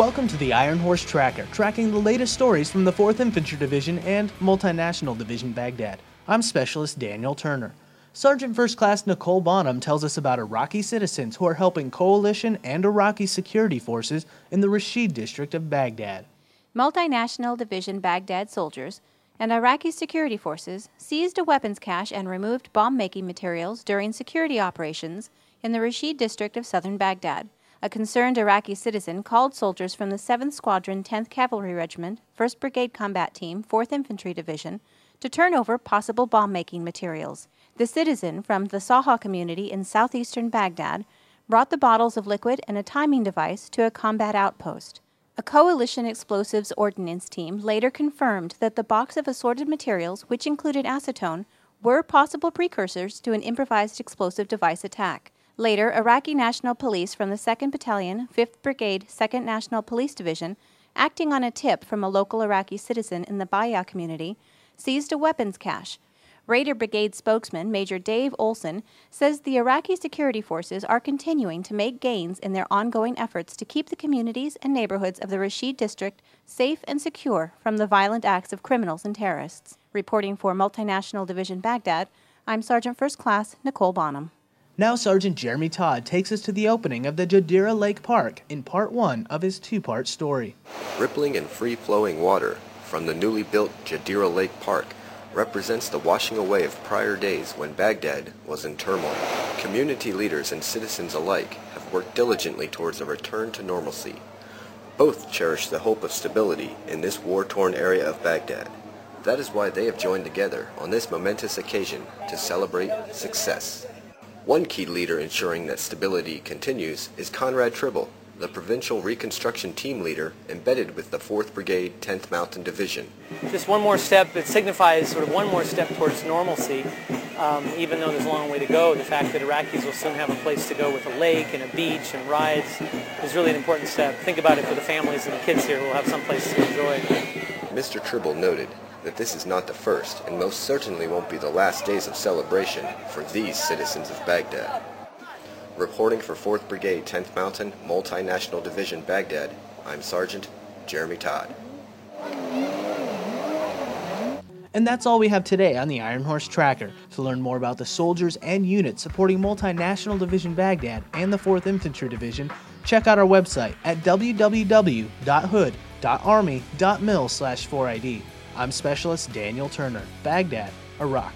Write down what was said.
Welcome to the Iron Horse Tracker, tracking the latest stories from the 4th Infantry Division and Multinational Division Baghdad. I'm Specialist Daniel Turner. Sergeant First Class Nicole Bonham tells us about Iraqi citizens who are helping coalition and Iraqi security forces in the Rashid district of Baghdad. Multinational Division Baghdad soldiers and Iraqi security forces seized a weapons cache and removed bomb making materials during security operations in the Rashid district of southern Baghdad. A concerned Iraqi citizen called soldiers from the 7th Squadron, 10th Cavalry Regiment, 1st Brigade Combat Team, 4th Infantry Division to turn over possible bomb making materials. The citizen from the Saha community in southeastern Baghdad brought the bottles of liquid and a timing device to a combat outpost. A coalition explosives ordnance team later confirmed that the box of assorted materials, which included acetone, were possible precursors to an improvised explosive device attack. Later, Iraqi National Police from the 2nd Battalion, 5th Brigade, 2nd National Police Division, acting on a tip from a local Iraqi citizen in the Baya community, seized a weapons cache. Raider Brigade spokesman Major Dave Olson says the Iraqi security forces are continuing to make gains in their ongoing efforts to keep the communities and neighborhoods of the Rashid district safe and secure from the violent acts of criminals and terrorists. Reporting for Multinational Division Baghdad, I'm Sergeant First Class Nicole Bonham. Now, Sergeant Jeremy Todd takes us to the opening of the Jadriya Lake Park in part one of his two part story. Rippling and free flowing water from the newly built Jadriya Lake Park represents the washing away of prior days when Baghdad was in turmoil. Community leaders and citizens alike have worked diligently towards a return to normalcy. Both cherish the hope of stability in this war-torn area of Baghdad. That is why they have joined together on this momentous occasion to celebrate success. One key leader ensuring that stability continues is Conrad Tribble, the provincial reconstruction team leader embedded with the 4th Brigade 10th Mountain Division. Just one more step, it signifies sort of one more step towards normalcy, um, even though there's a long way to go. The fact that Iraqis will soon have a place to go with a lake and a beach and rides is really an important step. Think about it for the families and the kids here who will have some place to enjoy. Mr. Tribble noted that this is not the first and most certainly won't be the last days of celebration for these citizens of Baghdad. Reporting for 4th Brigade 10th Mountain Multinational Division Baghdad, I'm Sergeant Jeremy Todd. And that's all we have today on the Iron Horse Tracker. To learn more about the soldiers and units supporting Multinational Division Baghdad and the 4th Infantry Division, check out our website at www.hood.army.mil slash 4ID. I'm Specialist Daniel Turner, Baghdad, Iraq.